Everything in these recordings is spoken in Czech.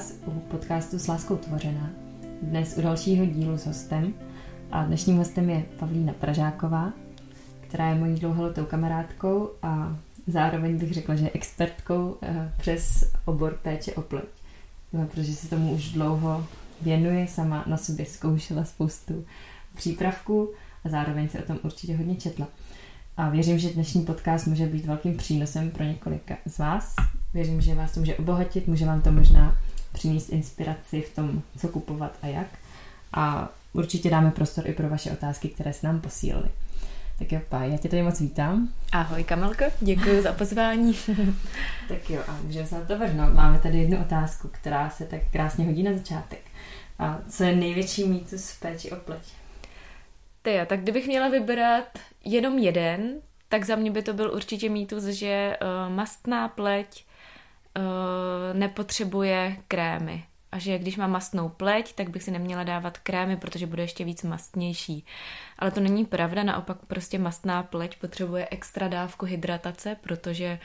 vás u podcastu S láskou tvořená. Dnes u dalšího dílu s hostem. A dnešním hostem je Pavlína Pražáková, která je mojí dlouholetou kamarádkou a zároveň bych řekla, že expertkou eh, přes obor péče o pleť. No, protože se tomu už dlouho věnuje, sama na sobě zkoušela spoustu přípravků a zároveň se o tom určitě hodně četla. A věřím, že dnešní podcast může být velkým přínosem pro několika z vás. Věřím, že vás to může obohatit, může vám to možná přinést inspiraci v tom, co kupovat a jak. A určitě dáme prostor i pro vaše otázky, které se nám posílili. Tak jo, pá, já tě tady moc vítám. Ahoj Kamelko, děkuji za pozvání. tak jo, a můžeme se na to vrhnout. Máme tady jednu otázku, která se tak krásně hodí na začátek. A co je největší mýtus v péči o pleť? Ty jo, tak kdybych měla vybrat jenom jeden, tak za mě by to byl určitě mýtus, že uh, mastná pleť uh, nepotřebuje krémy. A že když mám mastnou pleť, tak bych si neměla dávat krémy, protože bude ještě víc mastnější. Ale to není pravda, naopak prostě mastná pleť potřebuje extra dávku hydratace, protože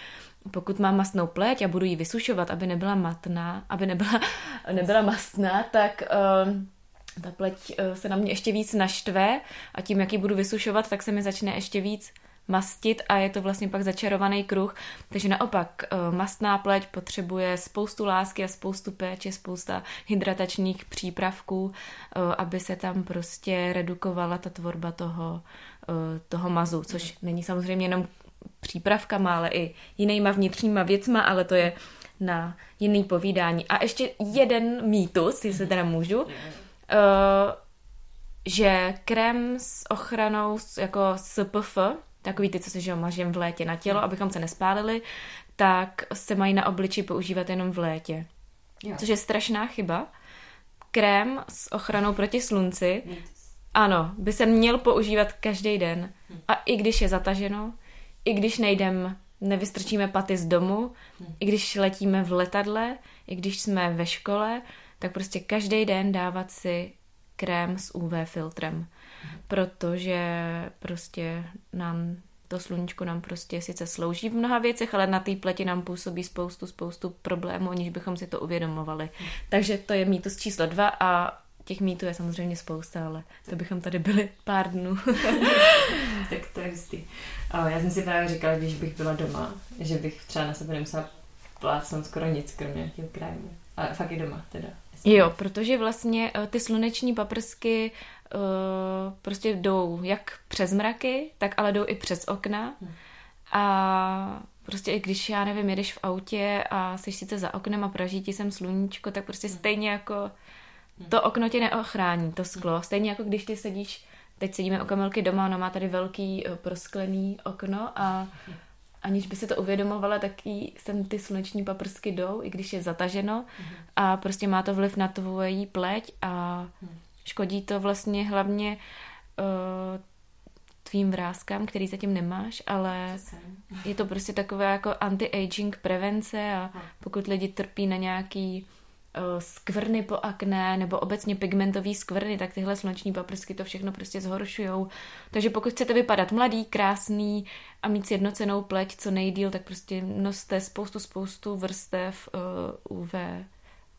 pokud mám mastnou pleť a budu ji vysušovat, aby nebyla matná, aby nebyla, nebyla mastná, tak uh, ta pleť uh, se na mě ještě víc naštve a tím, jak ji budu vysušovat, tak se mi začne ještě víc mastit a je to vlastně pak začarovaný kruh. Takže naopak eh, mastná pleť potřebuje spoustu lásky a spoustu péče, spousta hydratačních přípravků, eh, aby se tam prostě redukovala ta tvorba toho, eh, toho mazu, což není samozřejmě jenom přípravkama, ale i jinýma vnitřníma věcma, ale to je na jiný povídání. A ještě jeden mýtus, jestli teda můžu, že krém s ochranou jako SPF, takový ty, co se že mažem v létě na tělo, abychom se nespálili, tak se mají na obliči používat jenom v létě. Jo. Což je strašná chyba. Krém s ochranou proti slunci, ano, by se měl používat každý den. Hm. A i když je zataženo, i když nejdem, nevystrčíme paty z domu, hm. i když letíme v letadle, i když jsme ve škole, tak prostě každý den dávat si krém s UV filtrem protože prostě nám to sluníčko nám prostě sice slouží v mnoha věcech, ale na té pleti nám působí spoustu, spoustu problémů, aniž bychom si to uvědomovali. Takže to je mýtus číslo dva a těch mýtů je samozřejmě spousta, ale to bychom tady byli pár dnů. tak to je hustý. Já jsem si právě říkala, když bych byla doma, že bych třeba na sebe nemusela plácnout skoro nic, kromě těch krémů. Ale fakt i doma teda. Jo, protože vlastně eh, ty sluneční paprsky uh, prostě jdou jak přes mraky, tak ale jdou i přes okna. Hmm. A prostě i když, já nevím, jedeš v autě a jsi sice za oknem a praží ti sem sluníčko, tak prostě hmm. stejně jako hmm. to okno tě neochrání, to sklo. Stejně jako když ty sedíš, teď sedíme o kamelky doma, ono má tady velký eh, prosklený okno a aniž by se to uvědomovala, tak jí sem ty sluneční paprsky jdou, i když je zataženo a prostě má to vliv na tvoji pleť a Škodí to vlastně hlavně uh, tvým vrázkám, který zatím nemáš, ale je to prostě takové jako anti-aging prevence a pokud lidi trpí na nějaký uh, skvrny po akné nebo obecně pigmentový skvrny, tak tyhle sluneční paprsky to všechno prostě zhoršujou. Takže pokud chcete vypadat mladý, krásný a mít sjednocenou pleť co nejdíl, tak prostě noste spoustu, spoustu vrstev uh, UV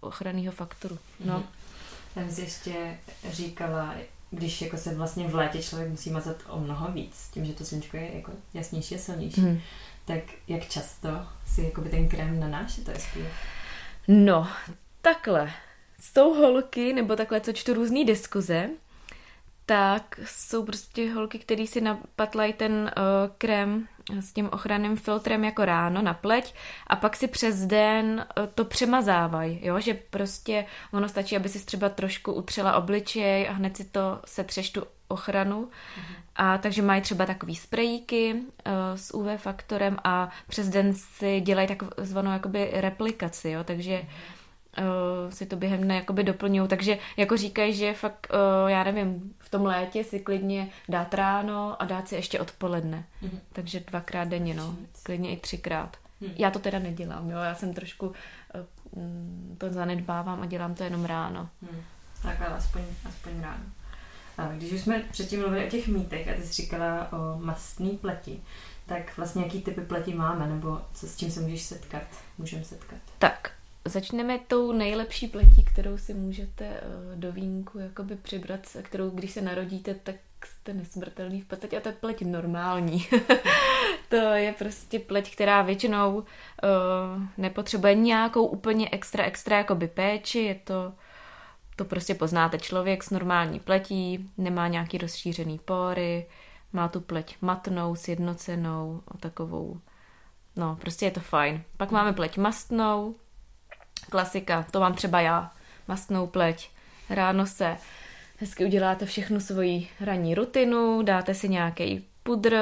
ochranného faktoru. No. Mm-hmm. Jsem si ještě říkala, když jako se vlastně v létě člověk musí mazat o mnoho víc, tím, že to sluníčko je jako jasnější a silnější, hmm. tak jak často si jakoby ten krém nanáší to SPF? No, takhle. S tou holky, nebo takhle, co čtu různý diskuze, tak jsou prostě holky, které si napatlají ten uh, krém s tím ochranným filtrem jako ráno na pleť a pak si přes den uh, to přemazávají, jo, že prostě ono stačí, aby si třeba trošku utřela obličej a hned si to setřeš tu ochranu. Mm-hmm. A takže mají třeba takový sprejíky uh, s UV faktorem a přes den si dělají takzvanou jakoby replikaci, jo, takže mm-hmm uh, si to během dne jakoby doplňují. Takže jako říkají, že fakt, uh, já nevím, v tom létě si klidně dát ráno a dát si ještě odpoledne. Mm-hmm. Takže dvakrát denně, no. Klidně i třikrát. Mm. Já to teda nedělám, jo. Já jsem trošku uh, to zanedbávám a dělám to jenom ráno. Mm. Tak ale aspoň, aspoň ráno. A když už jsme předtím mluvili o těch mýtech a ty jsi říkala o mastný pleti, tak vlastně jaký typy pleti máme, nebo co, s čím se můžeš setkat, můžeme setkat? Tak, začneme tou nejlepší pletí, kterou si můžete eh, do vínku jakoby přibrat, kterou když se narodíte, tak jste nesmrtelný v podstatě a to je pleť normální. to je prostě pleť, která většinou uh, nepotřebuje nějakou úplně extra, extra jakoby péči, je to to prostě poznáte. Člověk s normální pletí, nemá nějaký rozšířený pory, má tu pleť matnou, sjednocenou, takovou, no prostě je to fajn. Pak máme pleť mastnou, klasika, to mám třeba já, mastnou pleť. Ráno se hezky uděláte všechnu svoji ranní rutinu, dáte si nějaký pudr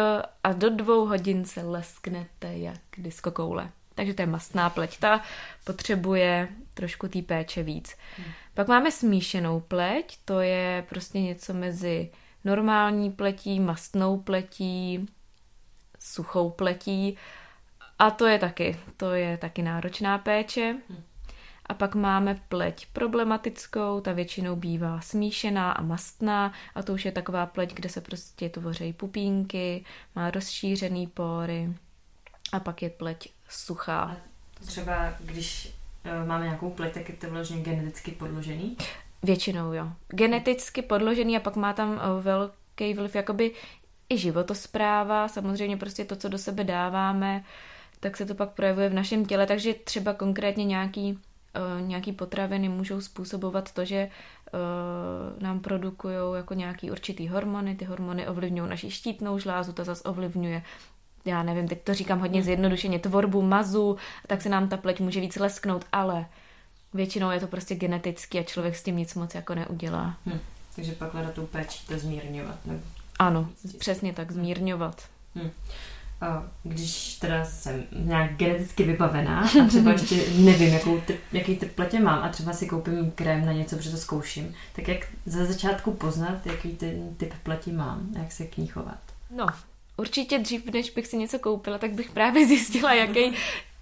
a do dvou hodin se lesknete jak diskokoule. Takže to je mastná pleť. Ta potřebuje trošku té péče víc. Hmm. Pak máme smíšenou pleť, to je prostě něco mezi normální pletí, mastnou pletí, suchou pletí a to je taky, to je taky náročná péče. Hmm. A pak máme pleť problematickou, ta většinou bývá smíšená a mastná a to už je taková pleť, kde se prostě tvoří pupínky, má rozšířený pory a pak je pleť suchá. A třeba když uh, máme nějakou pleť, tak je to vloženě geneticky podložený? Většinou jo. Geneticky podložený a pak má tam uh, velký vliv jakoby i životospráva, samozřejmě prostě to, co do sebe dáváme, tak se to pak projevuje v našem těle, takže třeba konkrétně nějaký nějaký potraviny můžou způsobovat to, že uh, nám produkují jako nějaký určitý hormony, ty hormony ovlivňují naši štítnou žlázu, ta zase ovlivňuje já nevím, teď to říkám hodně zjednodušeně, tvorbu mazu, tak se nám ta pleť může víc lesknout, ale většinou je to prostě geneticky a člověk s tím nic moc jako neudělá. Hm. Takže pak hledat tu péči to zmírňovat. Nebo ano, přesně tak, zmírňovat. Hm. A když teda jsem nějak geneticky vybavená a třeba ještě nevím, jakou typ, jaký typ pletě mám a třeba si koupím krém na něco, protože to zkouším, tak jak za začátku poznat, jaký ten typ pleti mám, jak se k ní chovat? No, určitě dřív, než bych si něco koupila, tak bych právě zjistila, jaký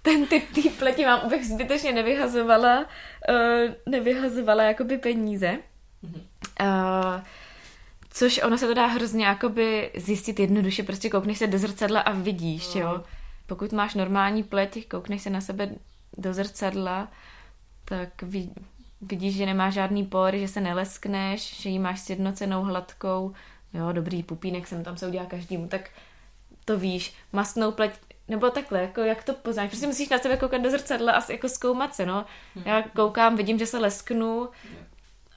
ten typ té pleti mám, abych zbytečně nevyhazovala, uh, nevyhazovala jakoby peníze. Uh, což ono se to dá hrozně jakoby zjistit jednoduše, prostě koukneš se do zrcadla a vidíš, jo. No. Pokud máš normální pleť, koukneš se na sebe do zrcadla, tak vidíš, že nemá žádný pory, že se neleskneš, že ji máš sjednocenou hladkou, jo, dobrý pupínek jsem tam se udělá každému, tak to víš, mastnou pleť, nebo takhle, jako jak to poznáš, prostě musíš na sebe koukat do zrcadla a jako zkoumat se, no. Hm. Já koukám, vidím, že se lesknu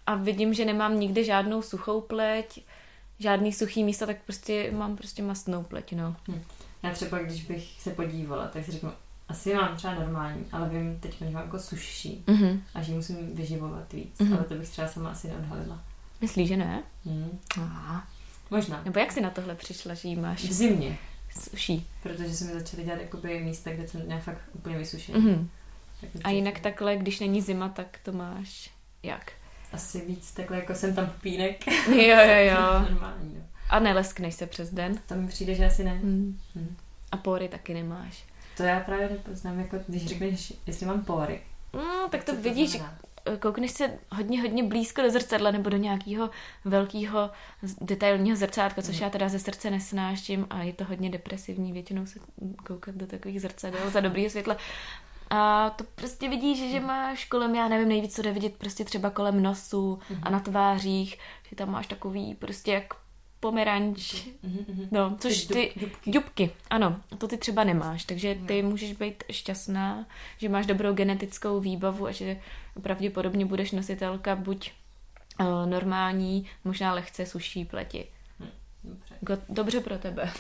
a vidím, že nemám nikde žádnou suchou pleť, žádný suchý místa, tak prostě mám prostě mastnou pleť, no. Hm. Já třeba, když bych se podívala, tak si řeknu, asi mám třeba normální, ale vím teď, že mám jako suší mm-hmm. a že musím vyživovat víc, mm-hmm. ale to bych třeba sama asi neodhalila. Myslíš, že ne? Mm. Aha. Možná. Nebo jak jsi na tohle přišla, že jí máš? V zimě. Suší. Protože se mi začaly dělat jakoby místa, kde jsem nějak fakt úplně vysušený. Mm-hmm. A jinak takhle, když není zima, tak to máš jak? Asi víc takhle, jako jsem tam pínek. jo, jo, jo. Normální. A neleskneš se přes den? To mi přijde, že asi ne. Mm. Mm. A pory taky nemáš. To já právě nepoznám, jako když řekneš, jestli mám pory. No, tak to, to vidíš, znamená? koukneš se hodně, hodně blízko do zrcadla nebo do nějakého velkého detailního zrcátka, což já teda ze srdce nesnáším a je to hodně depresivní většinou se koukat do takových zrcadel za dobrý světla. A to prostě vidíš, že máš kolem, já nevím, nejvíc co jde vidět prostě třeba kolem nosu a na tvářích, že tam máš takový prostě jak pomeranč, mm-hmm. no, což ty, dubky. dubky, ano, to ty třeba nemáš, takže ty no. můžeš být šťastná, že máš dobrou genetickou výbavu a že pravděpodobně budeš nositelka buď uh, normální, možná lehce suší pleti. Hm, dobře. Dobře pro tebe.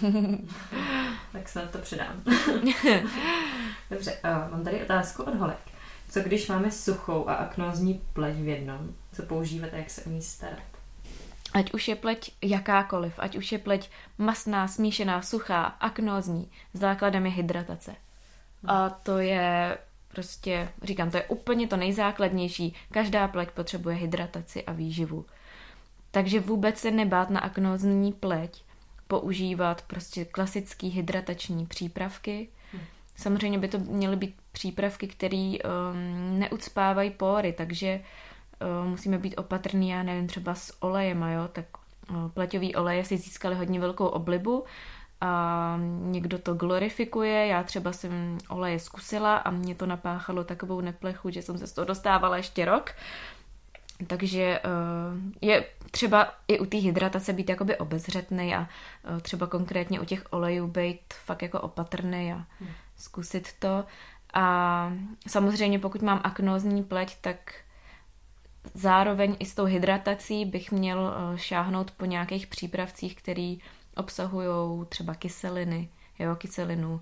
tak se na to předám. Dobře, uh, mám tady otázku od Holek. Co když máme suchou a aknózní pleť v jednom? Co používat a jak se o ní starat? Ať už je pleť jakákoliv, ať už je pleť masná, smíšená, suchá, aknózní, základem je hydratace. A to je prostě, říkám, to je úplně to nejzákladnější. Každá pleť potřebuje hydrataci a výživu. Takže vůbec se nebát na aknózní pleť používat prostě klasický hydratační přípravky. Samozřejmě by to měly být přípravky, které um, neucpávají pory, takže uh, musíme být opatrní, já nevím, třeba s olejem, jo, tak uh, pleťový oleje si získali hodně velkou oblibu a někdo to glorifikuje. Já třeba jsem oleje zkusila a mě to napáchalo takovou neplechu, že jsem se z toho dostávala ještě rok. Takže uh, je třeba i u té hydratace být jakoby obezřetný a uh, třeba konkrétně u těch olejů být fakt jako opatrný a hmm. zkusit to. A samozřejmě pokud mám aknózní pleť, tak zároveň i s tou hydratací bych měl uh, šáhnout po nějakých přípravcích, který obsahují třeba kyseliny, jo, kyselinu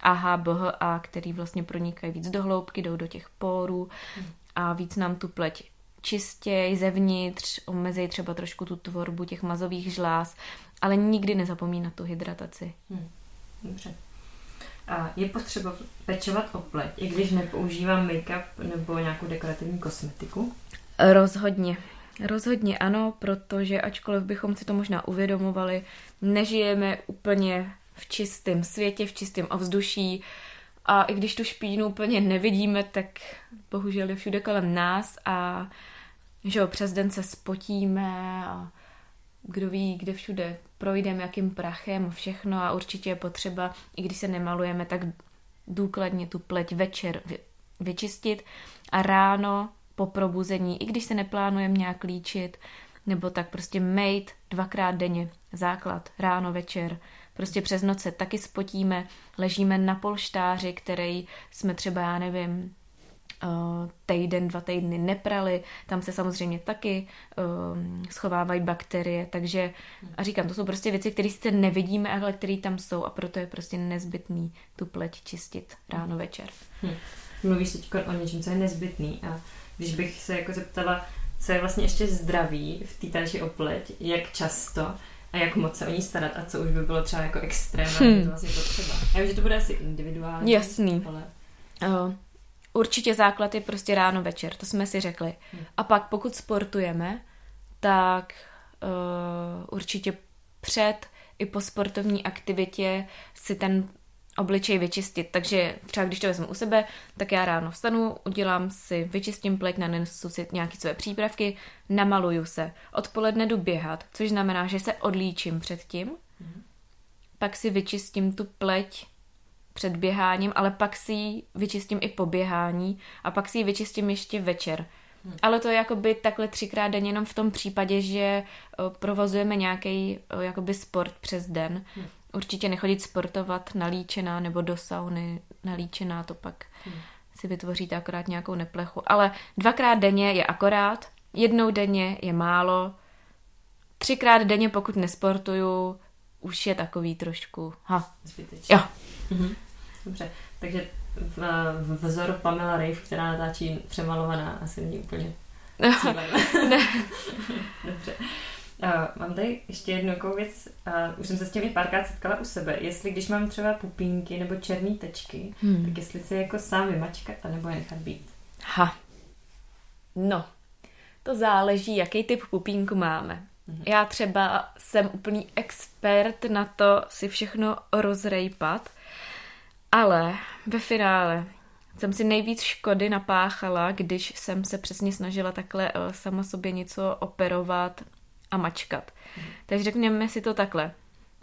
AHA, BHA, který vlastně pronikají víc do hloubky, jdou do těch pórů hmm. a víc nám tu pleť čistěji zevnitř, omezej třeba trošku tu tvorbu těch mazových žláz, ale nikdy nezapomíná na tu hydrataci. Hmm. Dobře. A je potřeba pečovat o pleť, i když nepoužívám make-up nebo nějakou dekorativní kosmetiku? Rozhodně. Rozhodně ano, protože ačkoliv bychom si to možná uvědomovali, nežijeme úplně v čistém světě, v čistém ovzduší a i když tu špínu úplně nevidíme, tak bohužel je všude kolem nás a že jo, přes den se spotíme a kdo ví, kde všude projdeme, jakým prachem, všechno. A určitě je potřeba, i když se nemalujeme, tak důkladně tu pleť večer vyčistit a ráno po probuzení, i když se neplánujeme nějak líčit, nebo tak prostě mate dvakrát denně, základ, ráno, večer, prostě přes noce taky spotíme, ležíme na polštáři, který jsme třeba, já nevím, Eh, týden, dva týdny neprali, tam se samozřejmě taky uh, schovávají bakterie, takže a říkám, to jsou prostě věci, které sice nevidíme, ale které tam jsou a proto je prostě nezbytný tu pleť čistit ráno, večer. Hm. Mluvíš teď o něčem, co je nezbytný a když bych se jako zeptala, co je vlastně ještě zdraví v té táči o pleť, jak často a jak moc se o ní starat a co už by bylo třeba jako extrémně hm. vlastně potřeba. Já vím, že to bude asi individuální. Jasný. Ale... Uh, určitě základ je prostě ráno večer, to jsme si řekli. Hmm. A pak pokud sportujeme, tak uh, určitě před i po sportovní aktivitě si ten obličej vyčistit. Takže třeba když to vezmu u sebe, tak já ráno vstanu, udělám si, vyčistím pleť, nanesu si nějaké své přípravky, namaluju se. Odpoledne jdu běhat, což znamená, že se odlíčím předtím, mm. pak si vyčistím tu pleť před běháním, ale pak si ji vyčistím i po běhání a pak si ji vyčistím ještě večer. Hmm. Ale to je jakoby takhle třikrát denně jenom v tom případě, že provozujeme nějaký jakoby sport přes den. Hmm. Určitě nechodit sportovat nalíčená nebo do sauny nalíčená, to pak hmm. si vytvoříte akorát nějakou neplechu. Ale dvakrát denně je akorát, jednou denně je málo, třikrát denně, pokud nesportuju, už je takový trošku, ha. Zbytečný. Jo. Mhm. Dobře, takže v, v vzoru Pamela Rave, která natáčí přemalovaná, asi není úplně ne. Dobře. Uh, mám tady ještě jednu takovou věc. Uh, už jsem se s těmi párkrát setkala u sebe. Jestli když mám třeba pupínky nebo černé tečky, hmm. tak jestli si jako sám vymačkat a nebo je nechat být. Ha. No, to záleží, jaký typ pupínku máme. Hmm. Já třeba jsem úplný expert na to si všechno rozrejpat, ale ve finále jsem si nejvíc škody napáchala, když jsem se přesně snažila takhle uh, sama sobě něco operovat a mačkat. Takže řekněme si to takhle.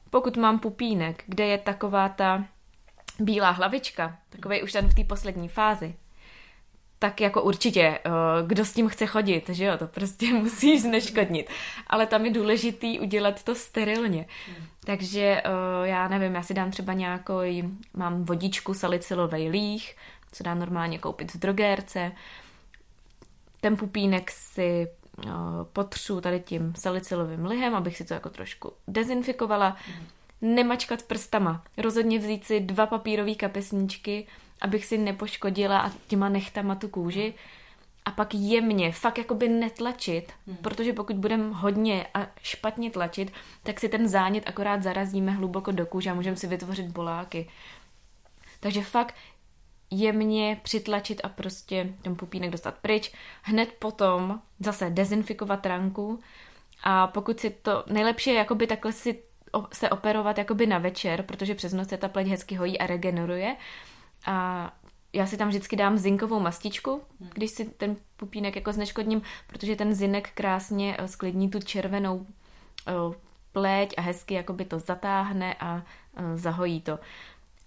Pokud mám pupínek, kde je taková ta bílá hlavička, takový už ten v té poslední fázi, tak jako určitě, eh, kdo s tím chce chodit, že jo, to prostě musíš zneškodnit. Ale tam je důležitý udělat to sterilně. Takže eh, já nevím, já si dám třeba nějakou, mám vodičku salicylovej líh, co dá normálně koupit v drogérce. Ten pupínek si potřu tady tím salicylovým lihem, abych si to jako trošku dezinfikovala. Nemačkat prstama. Rozhodně vzít si dva papírové kapesníčky, abych si nepoškodila a těma nechtama tu kůži a pak jemně, fakt jakoby netlačit, hmm. protože pokud budeme hodně a špatně tlačit, tak si ten zánět akorát zarazíme hluboko do kůže a můžeme si vytvořit boláky. Takže fakt jemně přitlačit a prostě ten pupínek dostat pryč. Hned potom zase dezinfikovat ranku a pokud si to, nejlepší je jakoby takhle si se operovat jakoby na večer, protože přes noc se ta pleť hezky hojí a regeneruje a já si tam vždycky dám zinkovou mastičku, hmm. když si ten pupínek jako zneškodním, protože ten zinek krásně eh, sklidní tu červenou eh, pleť a hezky jakoby to zatáhne a uh, zahojí to.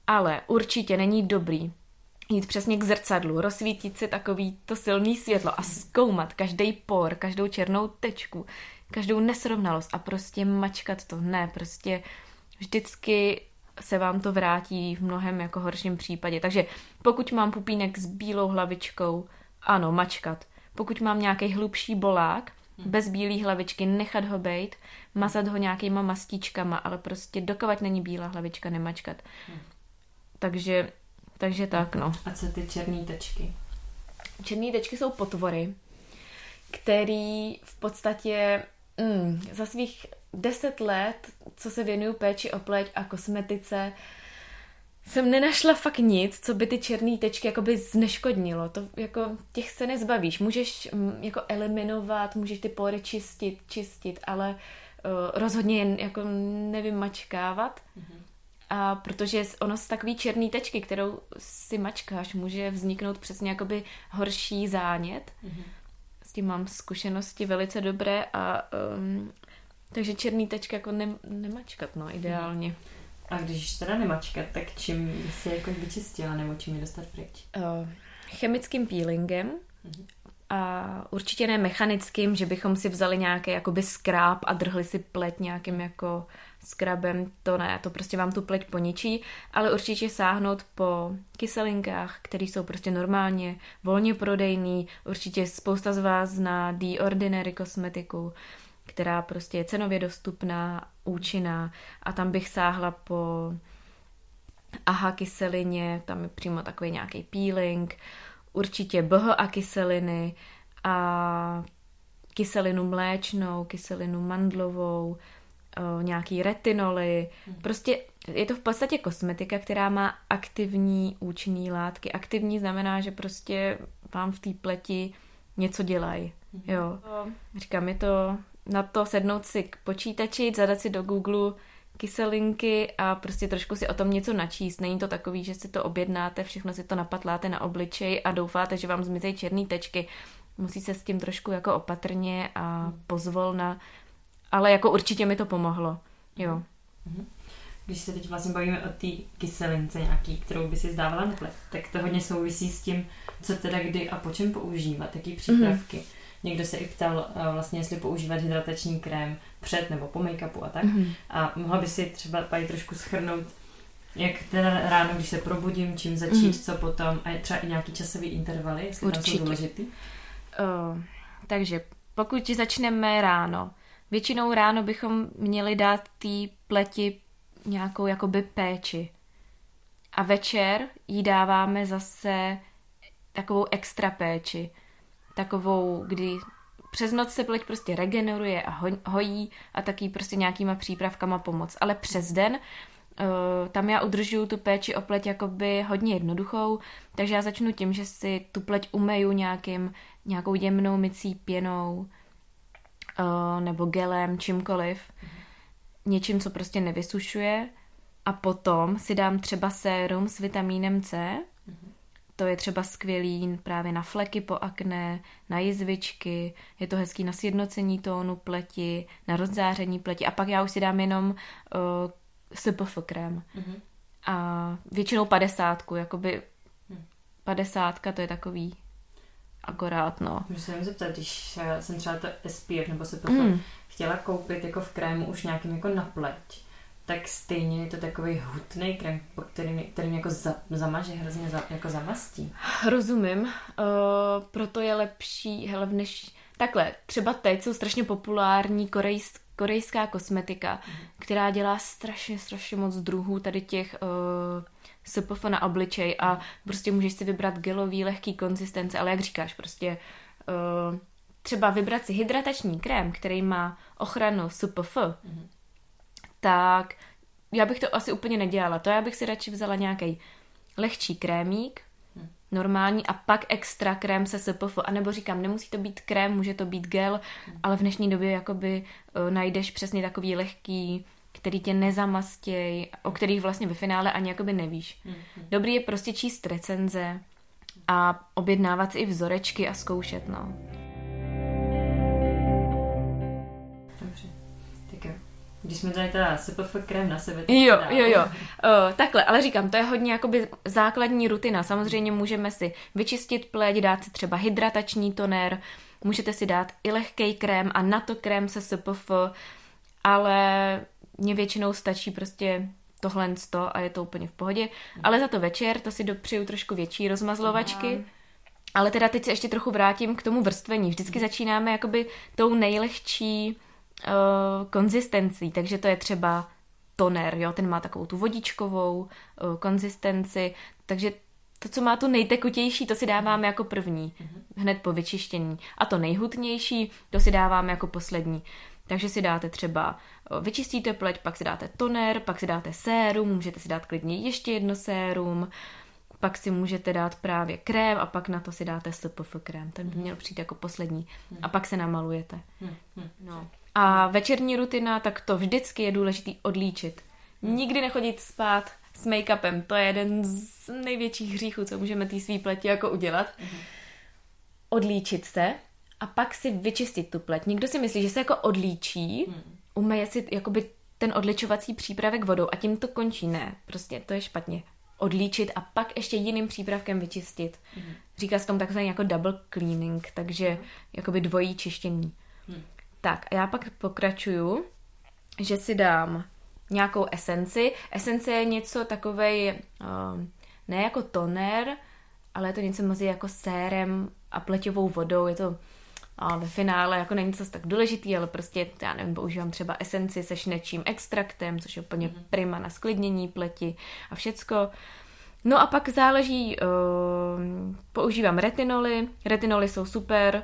Ale určitě není dobrý jít přesně k zrcadlu, rozsvítit si takový to silný světlo a zkoumat každý por, každou černou tečku, každou nesrovnalost a prostě mačkat to. Ne, prostě vždycky se vám to vrátí v mnohem jako horším případě. Takže pokud mám pupínek s bílou hlavičkou, ano, mačkat. Pokud mám nějaký hlubší bolák, hmm. bez bílé hlavičky, nechat ho bejt, mazat ho nějakýma mastičkama, ale prostě dokovat není bílá hlavička, nemačkat. Hmm. Takže, takže tak, no. A co ty černé tečky? Černé tečky jsou potvory, který v podstatě mm, za svých deset let, co se věnuju péči o pleť a kosmetice, jsem nenašla fakt nic, co by ty černé tečky jakoby zneškodnilo. To jako těch se nezbavíš. Můžeš mm, jako eliminovat, můžeš ty pory čistit, čistit, ale uh, rozhodně jen jako nevymačkávat. Mm-hmm. A protože ono z takový černý tečky, kterou si mačkáš, může vzniknout přesně jakoby horší zánět. Mm-hmm. S tím mám zkušenosti velice dobré a um, takže černý tečka jako ne, nemačkat, no, ideálně. A když teda nemačkat, tak čím si jako vyčistila nebo čím je dostat pryč? Uh, chemickým peelingem uh-huh. a určitě ne mechanickým, že bychom si vzali nějaký jakoby skráb a drhli si pleť nějakým jako skrabem, to ne, to prostě vám tu pleť poničí, ale určitě sáhnout po kyselinkách, které jsou prostě normálně volně prodejný, určitě spousta z vás zná The Ordinary kosmetiku, která prostě je cenově dostupná, účinná. A tam bych sáhla po AHA kyselině, tam je přímo takový nějaký peeling, určitě BHA kyseliny a kyselinu mléčnou, kyselinu mandlovou, o, nějaký retinoly. Hmm. Prostě je to v podstatě kosmetika, která má aktivní účinné látky. Aktivní znamená, že prostě vám v té pleti něco dělají. Hmm. Jo. Říkám, je to na to sednout si k počítači, zadat si do Google kyselinky a prostě trošku si o tom něco načíst. Není to takový, že si to objednáte, všechno si to napatláte na obličej a doufáte, že vám zmizejí černé tečky. Musí se s tím trošku jako opatrně a pozvolna, ale jako určitě mi to pomohlo. Jo. Mhm. Když se teď vlastně bavíme o té kyselince nějaký, kterou by si zdávala na pleť, tak to hodně souvisí s tím, co teda kdy a po čem používat, jaký přípravky. Mm-hmm Někdo se i ptal eh, vlastně, jestli používat hydratační krém před nebo po make-upu a tak. Mm-hmm. A mohla by si třeba pají trošku schrnout, jak teda ráno, když se probudím, čím začít, mm-hmm. co potom a třeba i nějaký časový intervaly, jestli Určitě. jsou důležitý. Uh, takže pokud začneme ráno, většinou ráno bychom měli dát té pleti nějakou jakoby péči. A večer jí dáváme zase takovou extra péči takovou, kdy přes noc se pleť prostě regeneruje a hojí a taky prostě nějakýma přípravkama pomoc. Ale přes den Uh, tam já udržuju tu péči o pleť jakoby hodně jednoduchou, takže já začnu tím, že si tu pleť umeju nějakým, nějakou jemnou mycí pěnou uh, nebo gelem, čímkoliv, něčím, co prostě nevysušuje a potom si dám třeba sérum s vitamínem C, to je třeba skvělý právě na fleky po akné, na jizvičky, je to hezký na sjednocení tónu pleti, na rozzáření pleti a pak já už si dám jenom uh, SPF krém. Mm-hmm. A většinou padesátku, jakoby mm. padesátka to je takový akorát, no. Můžu se zeptat, když jsem třeba to SPF nebo SPF mm. chtěla koupit jako v krému už nějakým jako na pleť, tak stejně je to takový hutný krém, který, který mě jako za, zamaže, hrozně za, jako zamastí. Rozumím, uh, proto je lepší, hele, než takhle, třeba teď jsou strašně populární korejsk, korejská kosmetika, mm. která dělá strašně, strašně moc druhů tady těch uh, SPF na obličej a prostě můžeš si vybrat gelový, lehký konzistence, ale jak říkáš, prostě uh, třeba vybrat si hydratační krém, který má ochranu SPF, mm tak já bych to asi úplně nedělala. To já bych si radši vzala nějaký lehčí krémík, hm. normální a pak extra krém se SPF, anebo říkám, nemusí to být krém, může to být gel, hm. ale v dnešní době jakoby uh, najdeš přesně takový lehký, který tě nezamastěj, o kterých vlastně ve finále ani jakoby nevíš. Hm, Dobrý je prostě číst recenze a objednávat si i vzorečky a zkoušet, no. když jsme dali teda SPF krém na sebe. Jo, jo, jo. O, takhle, ale říkám, to je hodně jakoby základní rutina. Samozřejmě můžeme si vyčistit pleť, dát si třeba hydratační toner, můžete si dát i lehký krém a na to krém se SPF, ale mně většinou stačí prostě tohle a je to úplně v pohodě. Ale za to večer to si dopřiju trošku větší rozmazlovačky. Ale teda teď se ještě trochu vrátím k tomu vrstvení. Vždycky začínáme jakoby tou nejlehčí uh, konzistencí, takže to je třeba toner, jo, ten má takovou tu vodičkovou uh, konzistenci, takže to, co má tu nejtekutější, to si dáváme jako první, hned po vyčištění. A to nejhutnější, to si dáváme jako poslední. Takže si dáte třeba, vyčistíte pleť, pak si dáte toner, pak si dáte sérum, můžete si dát klidně ještě jedno sérum, pak si můžete dát právě krém a pak na to si dáte SPF krém. Ten by měl přijít jako poslední. A pak se namalujete. No. A večerní rutina, tak to vždycky je důležitý odlíčit. Nikdy nechodit spát s make-upem. To je jeden z největších hříchů, co můžeme té svý pleti jako udělat. Odlíčit se a pak si vyčistit tu pleť. Někdo si myslí, že se jako odlíčí, umeje si jakoby ten odličovací přípravek vodou a tím to končí. Ne, prostě to je špatně. Odlíčit a pak ještě jiným přípravkem vyčistit. Říká se tomu takzvaný jako double cleaning, takže jakoby dvojí čištění. Tak a já pak pokračuju, že si dám nějakou esenci. Esence je něco takové, uh, ne jako toner, ale je to něco mezi jako sérem a pleťovou vodou. Je to a ve finále jako není to tak důležitý, ale prostě, já nevím, používám třeba esenci se šnečím extraktem, což je úplně mm-hmm. prima na sklidnění pleti a všecko. No a pak záleží, uh, používám retinoly. Retinoly jsou super,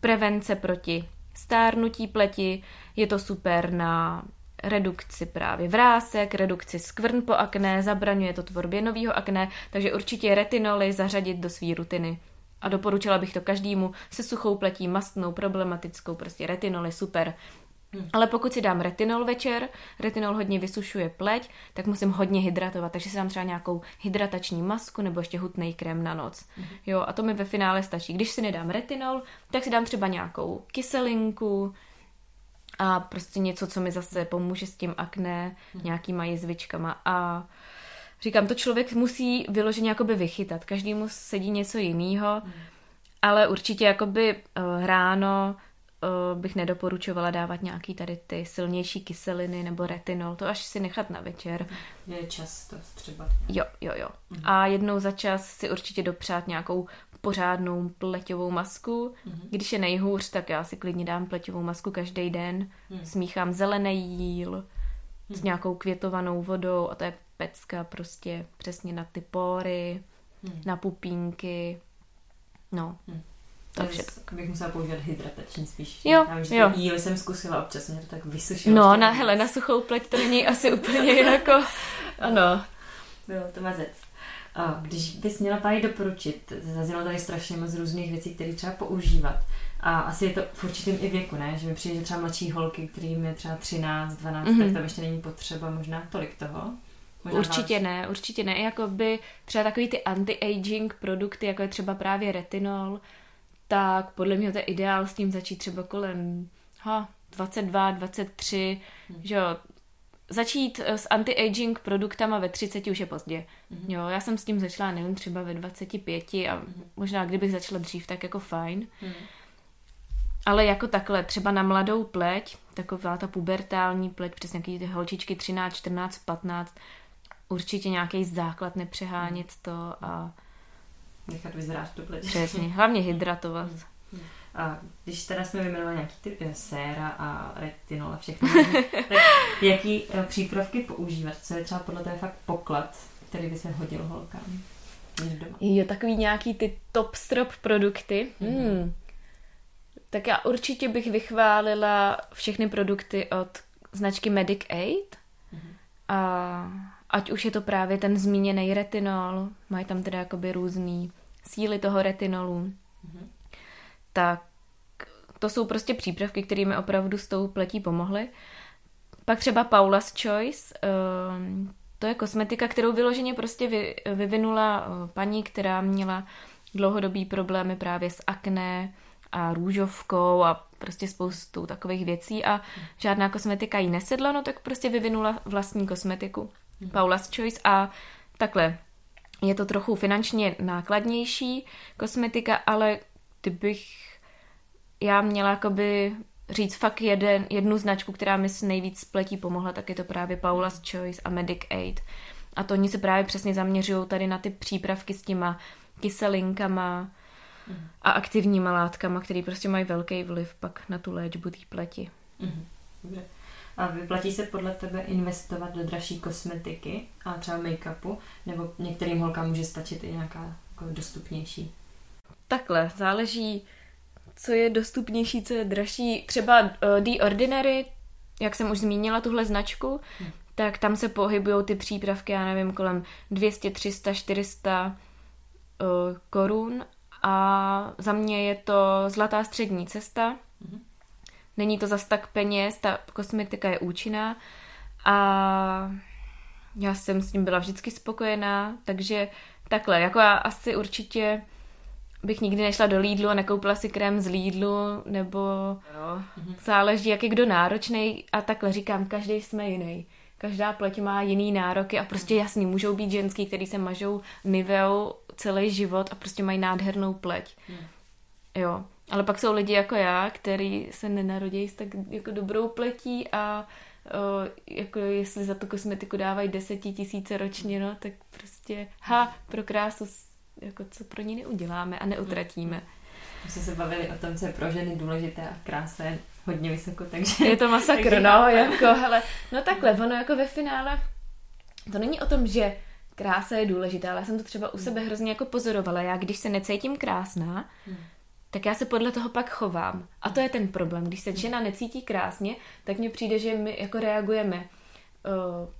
prevence proti stárnutí pleti, je to super na redukci právě vrásek, redukci skvrn po akné, zabraňuje to tvorbě nového akné, takže určitě retinoly zařadit do své rutiny. A doporučila bych to každému se suchou pletí, mastnou, problematickou, prostě retinoly super. Hmm. Ale pokud si dám retinol večer, retinol hodně vysušuje pleť, tak musím hodně hydratovat, takže si dám třeba nějakou hydratační masku nebo ještě hutný krém na noc. Hmm. Jo, a to mi ve finále stačí. Když si nedám retinol, tak si dám třeba nějakou kyselinku a prostě něco, co mi zase pomůže s tím akné, hmm. nějakýma jizvičkama a říkám, to člověk musí vyloženě jakoby vychytat. Každému sedí něco jiného, hmm. ale určitě jakoby uh, ráno uh, bych nedoporučovala dávat nějaký tady ty silnější kyseliny nebo retinol, to až si nechat na večer. Je často třeba. Jo, jo, jo. Mm. A jednou za čas si určitě dopřát nějakou pořádnou pleťovou masku. Mm. Když je nejhůř, tak já si klidně dám pleťovou masku každý den. Mm. Smíchám zelený jíl s nějakou květovanou vodou a to je pecka prostě přesně na ty pory, mm. na pupínky. No. Mm. Takže tak bych musela používat hydratační spíš. Jo, Já vím, že jo. jíly jsem zkusila, občas mě to tak vysušilo. No, na, hele, na suchou pleť to není asi úplně jako, ano. Byl to mazec. A když bys měla páni doporučit, zaznělo tady strašně moc různých věcí, které třeba používat. A asi je to v určitém i věku, ne? Že mi přijde, že třeba mladší holky, kterým je třeba 13, 12, mm-hmm. tak tam ještě není potřeba možná tolik toho. Možná určitě hlavně. ne, určitě ne. Jakoby třeba takový ty anti-aging produkty, jako je třeba právě retinol, tak podle mě to je ideál s tím začít třeba kolem ha, 22, 23, hmm. že jo, začít eh, s anti-aging produktama ve 30 už je pozdě. Mm-hmm. Jo, já jsem s tím začala, nevím, třeba ve 25 a mm-hmm. možná kdybych začala dřív, tak jako fajn. Mm-hmm. Ale jako takhle, třeba na mladou pleť, taková ta pubertální pleť, přes nějaký ty holčičky 13, 14, 15, určitě nějaký základ nepřehánět mm. to a nechat vyzrát tu pleť. Přesně, hlavně hydratovat. A když teda jsme vyjmenovali nějaký ty eh, séra a retinol a všechno, tak jaký eh, přípravky používat? Co je třeba podle toho fakt poklad, který by se hodil holkám? Doma. Jo, takový nějaký ty top strop produkty. Mm-hmm. Hmm. Tak já určitě bych vychválila všechny produkty od značky Medic Aid. Mm-hmm. A ať už je to právě ten zmíněný retinol, mají tam teda jakoby různý síly toho retinolu, mm-hmm. tak to jsou prostě přípravky, které mi opravdu s tou pletí pomohly. Pak třeba Paula's Choice, ehm, to je kosmetika, kterou vyloženě prostě vyvinula eh, paní, která měla dlouhodobý problémy právě s akné a růžovkou a prostě spoustu takových věcí a žádná kosmetika jí nesedla, no tak prostě vyvinula vlastní kosmetiku. Paula's Choice a takhle. Je to trochu finančně nákladnější kosmetika, ale kdybych já měla jakoby říct fakt jeden, jednu značku, která mi s nejvíc spletí pomohla, tak je to právě Paula's Choice a Medic Aid. A to oni se právě přesně zaměřují tady na ty přípravky s těma kyselinkama mm. a aktivníma látkama, které prostě mají velký vliv pak na tu léčbu té pleti. Mm. Dobře. A vyplatí se podle tebe investovat do dražší kosmetiky a třeba make-upu, nebo některým holkám může stačit i nějaká jako dostupnější? Takhle, záleží, co je dostupnější, co je dražší. Třeba uh, The Ordinary, jak jsem už zmínila tuhle značku, hmm. tak tam se pohybují ty přípravky, já nevím, kolem 200, 300, 400 uh, korun a za mě je to zlatá střední cesta. Hmm. Není to zas tak peněz, ta kosmetika je účinná a já jsem s ním byla vždycky spokojená, takže takhle, jako já asi určitě bych nikdy nešla do Lidlu a nekoupila si krém z Lidlu, nebo no, záleží, jak je kdo náročný a takhle říkám, každý jsme jiný. Každá pleť má jiný nároky a prostě jasný, můžou být ženský, který se mažou niveou celý život a prostě mají nádhernou pleť. Hmm. Jo. Ale pak jsou lidi jako já, který se nenarodí s tak jako dobrou pletí a o, jako jestli za tu kosmetiku dávají desetitisíce ročně, no, tak prostě ha, pro krásu jako co pro ní neuděláme a neutratíme. My jsme se bavili o tom, co je pro ženy důležité a krása je hodně vysoko, takže... Je to masakr, no, jako, hele, no takhle, ono jako ve finále, to není o tom, že krása je důležitá, ale já jsem to třeba u sebe hrozně jako pozorovala. Já, když se necítím krásná, hmm. tak já se podle toho pak chovám. A to je ten problém. Když se žena necítí krásně, tak mně přijde, že my jako reagujeme uh,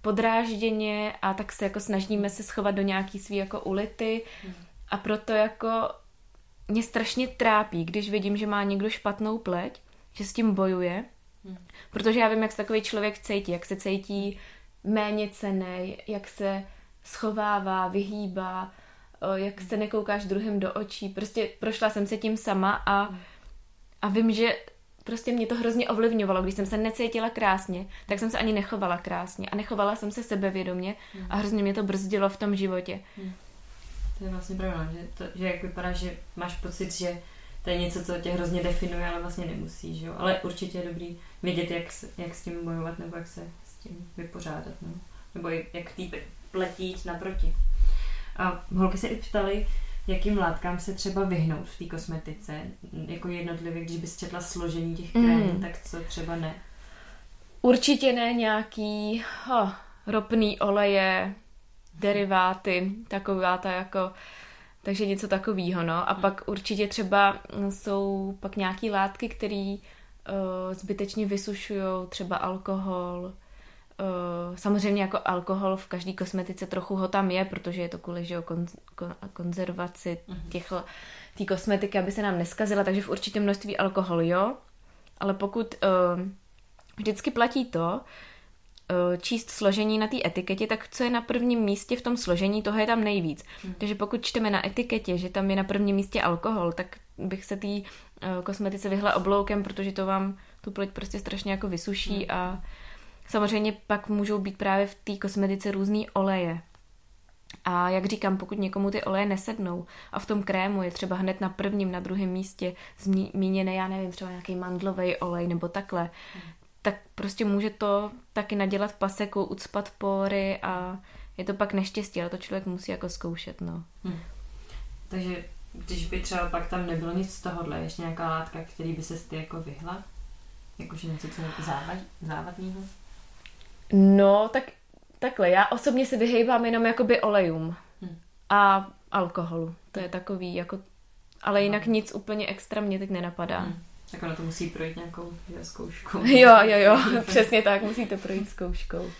podrážděně a tak se jako snažíme se schovat do nějaký svý jako ulity. Hmm a proto jako mě strašně trápí, když vidím, že má někdo špatnou pleť, že s tím bojuje, hmm. protože já vím, jak se takový člověk cítí, jak se cítí méně cenej, jak se schovává, vyhýbá, jak se nekoukáš druhým do očí. Prostě prošla jsem se tím sama a, hmm. a vím, že prostě mě to hrozně ovlivňovalo. Když jsem se necítila krásně, tak jsem se ani nechovala krásně a nechovala jsem se sebevědomě hmm. a hrozně mě to brzdilo v tom životě. To je vlastně pravda, že, to, že jak vypadá, že máš pocit, že to je něco, co tě hrozně definuje, ale vlastně nemusí, že jo? Ale určitě je dobrý vědět, jak, jak s tím bojovat nebo jak se s tím vypořádat, no. Nebo jak tý pletít naproti. A holky se i ptali, jakým látkám se třeba vyhnout v té kosmetice, jako jednotlivě, když bys četla složení těch krémů, mm. tak co třeba ne? Určitě ne nějaký oh, ropný oleje, deriváty, taková ta jako, takže něco takového, no. A pak určitě třeba jsou pak nějaký látky, které uh, zbytečně vysušují, třeba alkohol, uh, samozřejmě jako alkohol v každé kosmetice trochu ho tam je, protože je to kvůli že jo, kon, kon, konzervaci mhm. těch té kosmetiky, aby se nám neskazila, takže v určitém množství alkohol, jo. Ale pokud uh, vždycky platí to, Eh, číst složení na té etiketě, tak co je na prvním místě v tom složení, toho je tam nejvíc. Hmm. Takže pokud čteme na etiketě, že tam je na prvním místě alkohol, tak bych se té uh, kosmetice vyhla obloukem, protože to vám tu pleť prostě strašně jako vysuší hmm. a samozřejmě pak můžou být právě v té kosmetice různý oleje. A jak říkám, pokud někomu ty oleje nesednou a v tom krému je třeba hned na prvním, na druhém místě zmíněný, já nevím, třeba nějaký mandlový olej nebo takhle, tak prostě může to taky nadělat paseku, ucpat pory a je to pak neštěstí, ale to člověk musí jako zkoušet, no. Hmm. Takže když by třeba pak tam nebylo nic z tohohle, ještě nějaká látka, který by se ty jako vyhla? Jakože něco, co je závad, závadného? No, tak takhle, já osobně se vyhejbám jenom jakoby olejům hmm. a alkoholu. To je takový jako, ale jinak nic úplně extra mě teď nenapadá. Hmm. Tak ono to musí projít nějakou zkouškou. Jo, jo, jo, přesně tak, musí to projít zkouškou.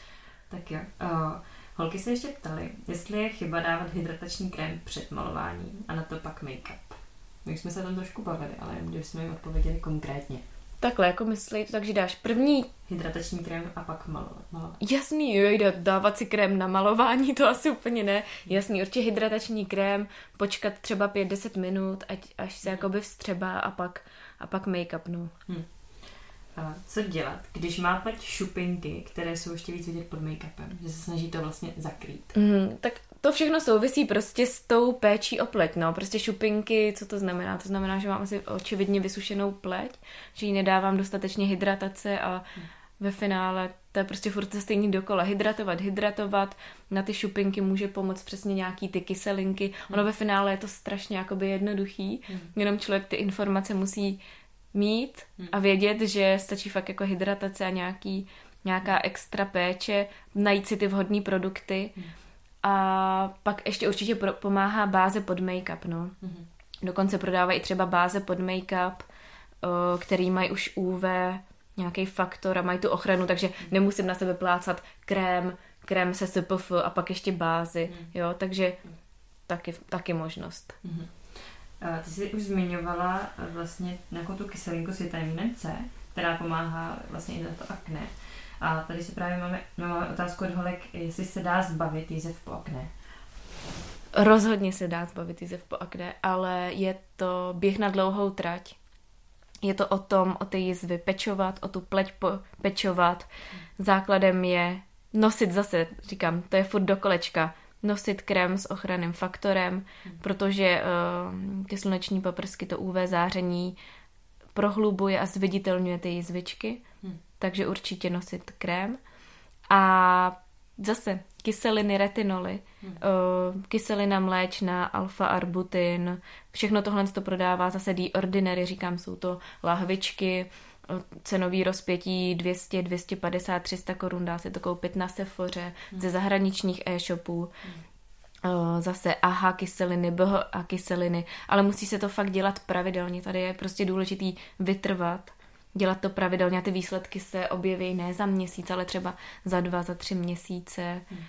Tak jo. Uh, holky se ještě ptaly, jestli je chyba dávat hydratační krém před malováním a na to pak make-up. My jsme se tam trošku bavili, ale když jsme jim odpověděli konkrétně. Takhle, jako myslí, takže dáš první... Hydratační krém a pak malovat. malovat. Jasný, jo, jde dávat si krém na malování, to asi úplně ne. Jasný, určitě hydratační krém, počkat třeba 5-10 minut, ať, až se jakoby vstřebá a pak a pak make-up, no. Hmm. A co dělat, když má pleť šupinky, které jsou ještě víc vidět pod make-upem, že se snaží to vlastně zakrýt? Mm, tak to všechno souvisí prostě s tou péčí o pleť, no. Prostě šupinky, co to znamená? To znamená, že mám asi očividně vysušenou pleť, že ji nedávám dostatečně hydratace a ve finále to je prostě furt stejný dokola. Hydratovat, hydratovat, na ty šupinky může pomoct přesně nějaký ty kyselinky. Ono ve finále je to strašně jakoby jednoduchý, jenom člověk ty informace musí mít a vědět, že stačí fakt jako hydratace a nějaký, nějaká extra péče, najít si ty vhodné produkty. A pak ještě určitě pro, pomáhá báze pod make-up, no. Mm-hmm. Dokonce prodávají třeba báze pod make-up, který mají už UV, nějaký faktor a mají tu ochranu, takže nemusím na sebe plácat krém, krém se SPF a pak ještě bázy, mm. jo, takže taky, taky možnost. Mm-hmm. Ty jsi už zmiňovala vlastně nějakou tu kyselinku s vitamínem C, která pomáhá vlastně i na to akné. A tady si právě máme, no, máme otázku od holek, jestli se dá zbavit jízev po akné. Rozhodně se dá zbavit jízev po akné, ale je to běh na dlouhou trať. Je to o tom, o ty jizvy pečovat, o tu pleť pečovat. Základem je nosit zase, říkám, to je furt do kolečka, nosit krém s ochranným faktorem, protože uh, ty sluneční paprsky, to UV záření prohlubuje a zviditelňuje ty jizvičky takže určitě nosit krém. A zase kyseliny, retinoly, hmm. kyselina mléčná, alfa-arbutin, všechno tohle to prodává zase The Ordinary, říkám, jsou to lahvičky, cenový rozpětí 200, 250, 300 korun, dá se to koupit na Sephoře, hmm. ze zahraničních e-shopů. Hmm. Zase AHA kyseliny, BHA kyseliny, ale musí se to fakt dělat pravidelně. Tady je prostě důležitý vytrvat dělat to pravidelně a ty výsledky se objeví ne za měsíc, ale třeba za dva, za tři měsíce. Hmm.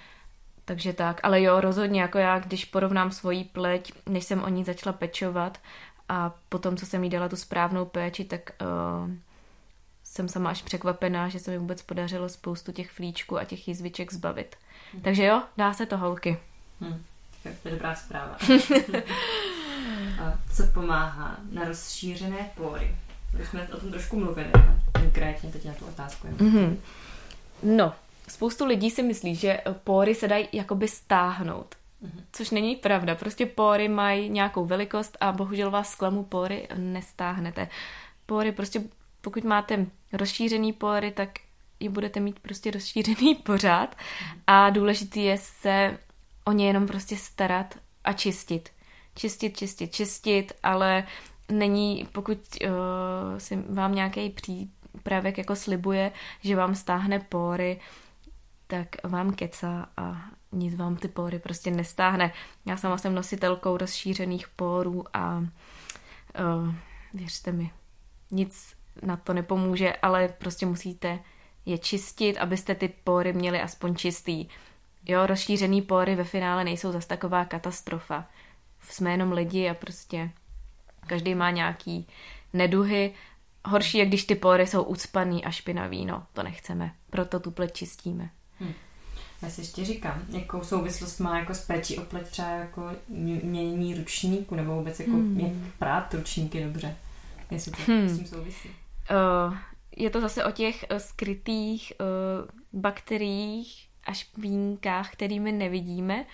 Takže tak, ale jo, rozhodně jako já, když porovnám svoji pleť, než jsem o ní začala pečovat a potom, co jsem jí dala tu správnou péči, tak uh, jsem sama až překvapená, že se mi vůbec podařilo spoustu těch flíčků a těch jizviček zbavit. Hmm. Takže jo, dá se to holky. Hmm. Tak to je dobrá zpráva. a co pomáhá na rozšířené pory? Už jsme o tom trošku mluvili, konkrétně teď na tu otázku. Mm-hmm. No, spoustu lidí si myslí, že pory se dají jakoby stáhnout. Mm-hmm. Což není pravda. Prostě pory mají nějakou velikost a bohužel vás sklamu pory nestáhnete. Pory prostě, pokud máte rozšířený pory, tak ji budete mít prostě rozšířený pořád a důležitý je se o ně jenom prostě starat a čistit. Čistit, čistit, čistit, ale není, pokud uh, si vám nějaký přípravek jako slibuje, že vám stáhne pory, tak vám keca a nic vám ty pory prostě nestáhne. Já sama jsem nositelkou rozšířených porů a uh, věřte mi, nic na to nepomůže, ale prostě musíte je čistit, abyste ty pory měli aspoň čistý. Jo, rozšířený pory ve finále nejsou zas taková katastrofa. Jsme jenom lidi a prostě Každý má nějaký neduhy. Horší je, když ty pory jsou ucpaný a špinavý, no, to nechceme. Proto tu pleť čistíme. Hmm. Já si ještě říkám, jakou souvislost má jako s péčí o pleť třeba jako měnění ručníku, nebo vůbec jako hmm. jak prát ručníky dobře. Jestli to hmm. s tím souvisí. Uh, je to zase o těch uh, skrytých uh, bakteriích a špínkách, kterými nevidíme.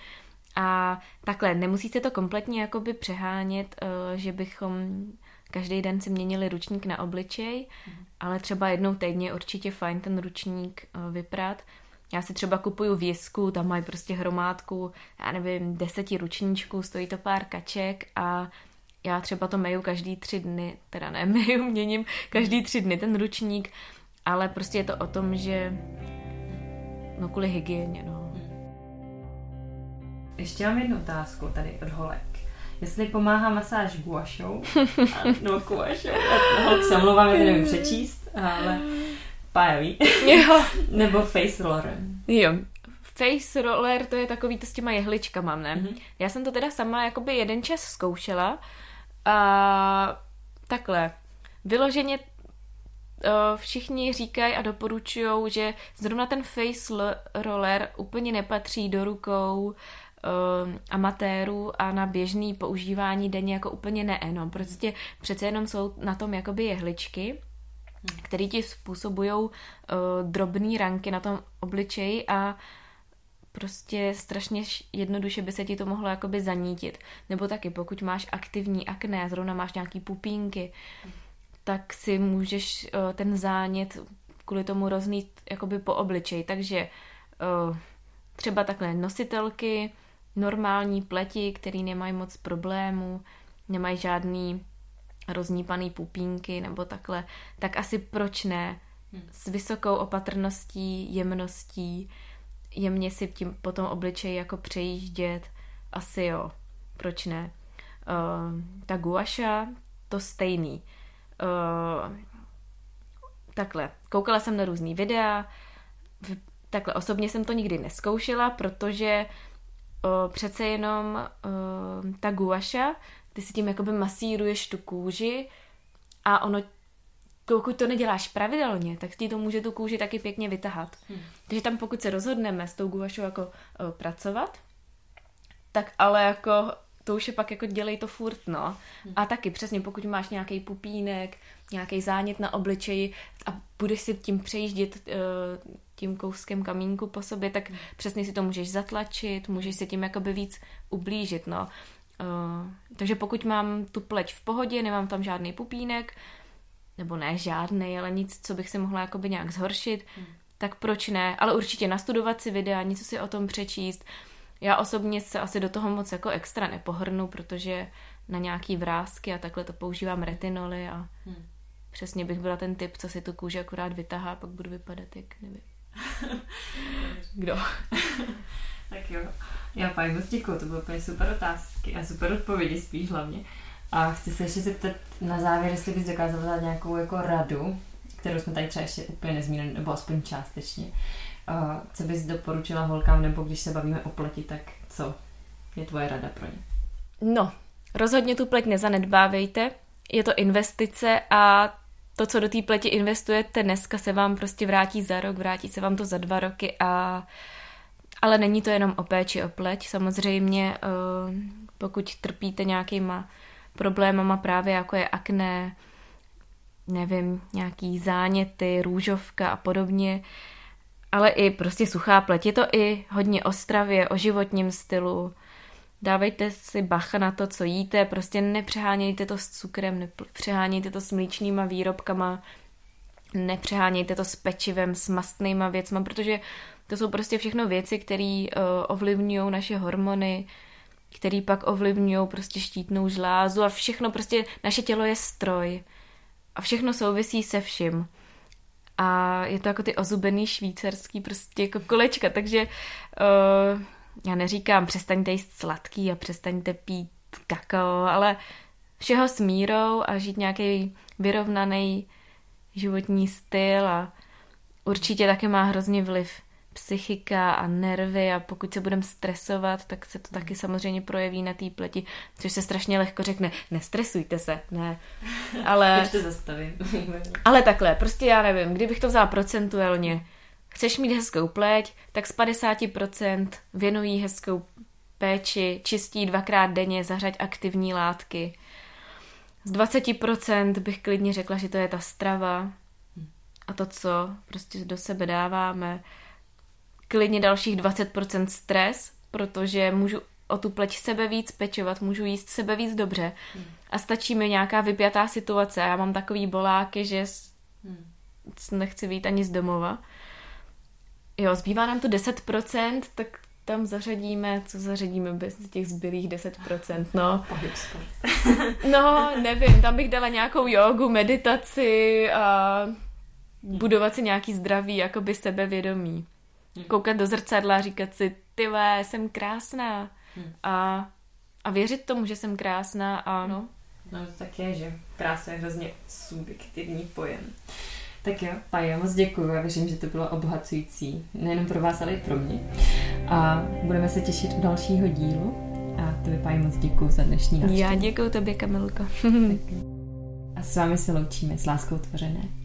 A takhle, nemusíte to kompletně jakoby přehánět, eh, že bychom každý den si měnili ručník na obličej, mm. ale třeba jednou týdně je určitě fajn ten ručník eh, vyprat. Já si třeba kupuju v Jisku, tam mají prostě hromádku, já nevím, deseti ručníčků, stojí to pár kaček a já třeba to meju každý tři dny, teda ne, meju, měním každý tři dny ten ručník, ale prostě je to o tom, že no kvůli hygieně, no. Ještě mám jednu otázku tady od holek. Jestli pomáhá masáž guašou, no guašou, holk se omlouvám, já to nevím přečíst, ale pájový, jo. nebo face roller. Jo, face roller, to je takový to s těma jehličkama, ne? Mm-hmm. Já jsem to teda sama jakoby jeden čas zkoušela a takhle, vyloženě všichni říkají a doporučují, že zrovna ten face roller úplně nepatří do rukou uh, amatérů a na běžný používání denně jako úplně ne, no. Prostě přece jenom jsou na tom jakoby jehličky, které ti způsobují uh, drobné ranky na tom obličeji a prostě strašně jednoduše by se ti to mohlo jakoby zanítit. Nebo taky, pokud máš aktivní akné, zrovna máš nějaký pupínky, tak si můžeš uh, ten zánět kvůli tomu roznít jakoby po obličeji. Takže uh, třeba takhle nositelky, normální pleti, který nemají moc problémů, nemají žádný roznípaný pupínky nebo takhle, tak asi proč ne? Hm. S vysokou opatrností, jemností, jemně si tím potom obličej jako přejíždět, asi jo, proč ne? Uh, ta guaša, to stejný. Uh, takhle, koukala jsem na různý videa, takhle osobně jsem to nikdy neskoušela, protože uh, přece jenom uh, ta guaša, ty si tím jakoby masíruješ tu kůži a ono pokud to neděláš pravidelně, tak ti to může tu kůži taky pěkně vytahat. Hmm. Takže tam pokud se rozhodneme s tou guašou jako uh, pracovat, tak ale jako to už je pak jako dělej to furt, no. Hmm. A taky přesně, pokud máš nějaký pupínek, nějaký zánět na obličeji a budeš si tím přejíždět uh, tím kouskem kamínku po sobě, tak hmm. přesně si to můžeš zatlačit, můžeš si tím jakoby víc ublížit, no. Uh, takže pokud mám tu pleť v pohodě, nemám tam žádný pupínek, nebo ne žádný, ale nic, co bych si mohla jakoby nějak zhoršit, hmm. tak proč ne? Ale určitě nastudovat si videa, něco si o tom přečíst. Já osobně se asi do toho moc jako extra nepohrnu, protože na nějaký vrázky a takhle to používám retinoly a hmm. přesně bych byla ten typ, co si tu kůži akorát vytahá, pak budu vypadat jak nevím. Kdo? tak jo. Já paní moc děkuji, to byly úplně super otázky a super odpovědi spíš hlavně. A chci se ještě zeptat na závěr, jestli bys dokázala dát nějakou jako radu, kterou jsme tady třeba ještě úplně nezmínili, nebo aspoň částečně. Co bys doporučila holkám, nebo když se bavíme o pleti, tak co je tvoje rada pro ně? No, rozhodně tu pleť nezanedbávejte. Je to investice a to, co do té pleti investujete dneska, se vám prostě vrátí za rok, vrátí se vám to za dva roky a ale není to jenom o péči o pleť. Samozřejmě, uh, pokud trpíte nějakýma problémama právě jako je akné, nevím, nějaký záněty, růžovka a podobně, ale i prostě suchá pleť. Je to i hodně o stravě, o životním stylu. Dávejte si bacha na to, co jíte, prostě nepřehánějte to s cukrem, nepřehánějte to s mlíčnýma výrobkama, nepřehánějte to s pečivem, s mastnýma věcma, protože to jsou prostě všechno věci, které uh, ovlivňují naše hormony, který pak ovlivňují prostě štítnou žlázu a všechno prostě, naše tělo je stroj a všechno souvisí se vším. A je to jako ty ozubený švýcarský prostě jako kolečka, takže uh, já neříkám přestaňte jíst sladký a přestaňte pít kakao, ale všeho s mírou a žít nějaký vyrovnaný životní styl a určitě také má hrozně vliv psychika a nervy a pokud se budeme stresovat, tak se to taky samozřejmě projeví na té pleti, což se strašně lehko řekne, nestresujte se, ne. Ale... to zastavím. ale takhle, prostě já nevím, kdybych to vzala procentuálně, chceš mít hezkou pleť, tak z 50% věnují hezkou péči, čistí dvakrát denně, zařať aktivní látky. Z 20% bych klidně řekla, že to je ta strava a to, co prostě do sebe dáváme klidně dalších 20% stres, protože můžu o tu pleť sebe víc pečovat, můžu jíst sebe víc dobře a stačí mi nějaká vypjatá situace. Já mám takový boláky, že nechci být ani z domova. Jo, zbývá nám to 10%, tak tam zařadíme, co zařadíme bez těch zbylých 10%, no. no, nevím, tam bych dala nějakou jogu, meditaci a budovat si nějaký zdravý, jakoby sebevědomí. Hmm. Koukat do zrcadla a říkat si, ty jsem krásná. Hmm. A, a věřit tomu, že jsem krásná a no. No to tak je, že krása je hrozně subjektivní pojem. Tak jo, Pajo, moc děkuji. Já věřím, že to bylo obohacující. Nejenom pro vás, ale i pro mě. A budeme se těšit u dalšího dílu. A tebe, Pajo, moc děkuji za dnešní návštěvu. Já děkuji tobě, Kamilko. a s vámi se loučíme s láskou tvořené.